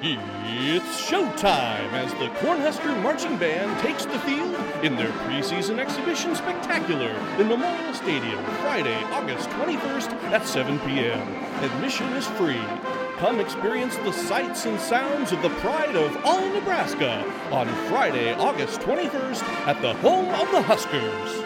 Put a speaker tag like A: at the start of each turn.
A: It's showtime as the Cornhusker Marching Band takes the field in their preseason exhibition spectacular in Memorial Stadium Friday, August 21st at 7 p.m. Admission is free. Come experience the sights and sounds of the pride of all Nebraska on Friday, August 21st at the home of the Huskers.